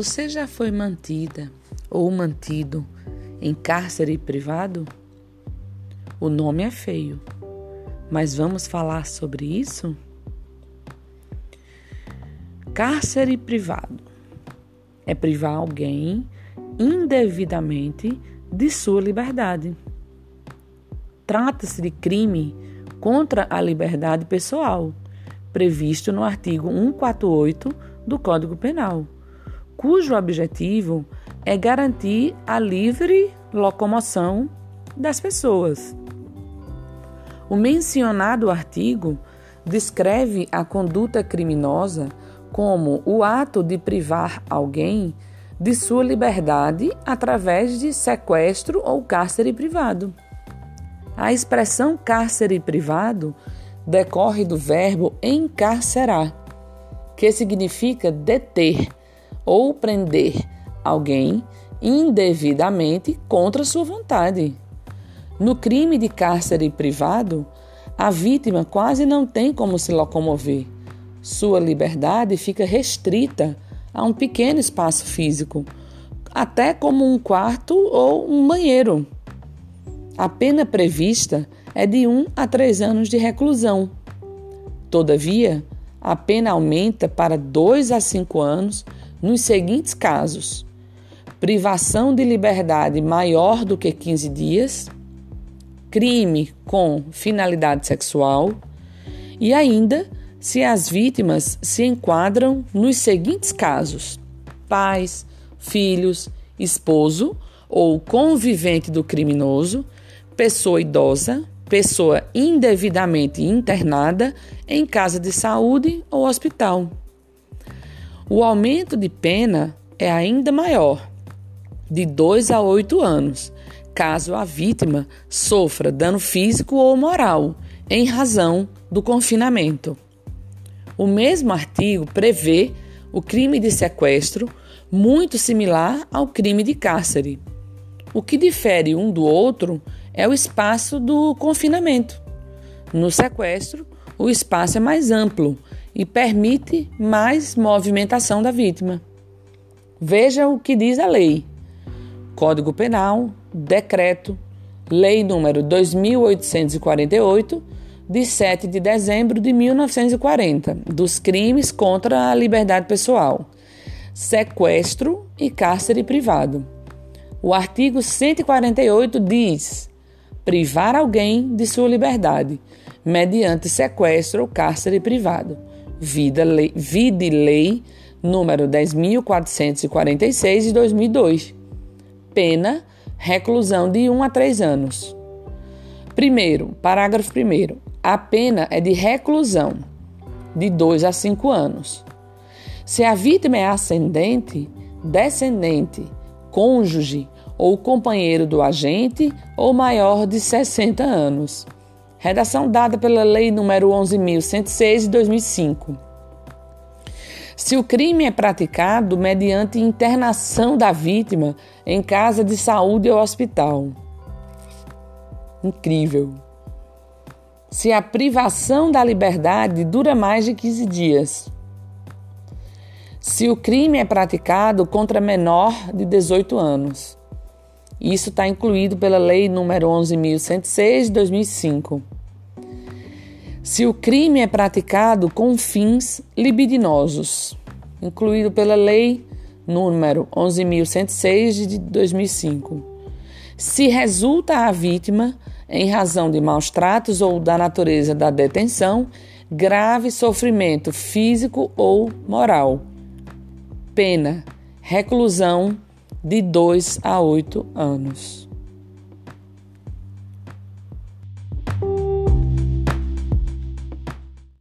Você já foi mantida ou mantido em cárcere privado? O nome é feio, mas vamos falar sobre isso? Cárcere privado é privar alguém indevidamente de sua liberdade. Trata-se de crime contra a liberdade pessoal, previsto no artigo 148 do Código Penal cujo objetivo é garantir a livre locomoção das pessoas. O mencionado artigo descreve a conduta criminosa como o ato de privar alguém de sua liberdade através de sequestro ou cárcere privado. A expressão cárcere privado decorre do verbo encarcerar, que significa deter, ou prender alguém indevidamente contra sua vontade. No crime de cárcere privado, a vítima quase não tem como se locomover. Sua liberdade fica restrita a um pequeno espaço físico, até como um quarto ou um banheiro. A pena prevista é de 1 um a 3 anos de reclusão. Todavia, a pena aumenta para 2 a 5 anos nos seguintes casos: privação de liberdade maior do que 15 dias, crime com finalidade sexual. E ainda se as vítimas se enquadram nos seguintes casos: pais, filhos, esposo ou convivente do criminoso, pessoa idosa, pessoa indevidamente internada em casa de saúde ou hospital. O aumento de pena é ainda maior, de 2 a 8 anos, caso a vítima sofra dano físico ou moral em razão do confinamento. O mesmo artigo prevê o crime de sequestro, muito similar ao crime de cárcere. O que difere um do outro é o espaço do confinamento. No sequestro, o espaço é mais amplo e permite mais movimentação da vítima. Veja o que diz a lei. Código Penal, Decreto, Lei número 2848, de 7 de dezembro de 1940, dos crimes contra a liberdade pessoal, sequestro e cárcere privado. O artigo 148 diz: privar alguém de sua liberdade, mediante sequestro ou cárcere privado vida lei, vide lei número 10.446 de 2002. Pena, reclusão de 1 a 3 anos. Primeiro, parágrafo 1 A pena é de reclusão de 2 a 5 anos. Se a vítima é ascendente, descendente, cônjuge ou companheiro do agente ou maior de 60 anos. Redação dada pela Lei nº 11.106 de 2005. Se o crime é praticado mediante internação da vítima em casa de saúde ou hospital. Incrível. Se a privação da liberdade dura mais de 15 dias. Se o crime é praticado contra menor de 18 anos. Isso está incluído pela Lei nº 11.106 de 2005. Se o crime é praticado com fins libidinosos, incluído pela Lei número 11.106 de 2005. Se resulta à vítima, em razão de maus tratos ou da natureza da detenção, grave sofrimento físico ou moral. Pena: reclusão de 2 a 8 anos.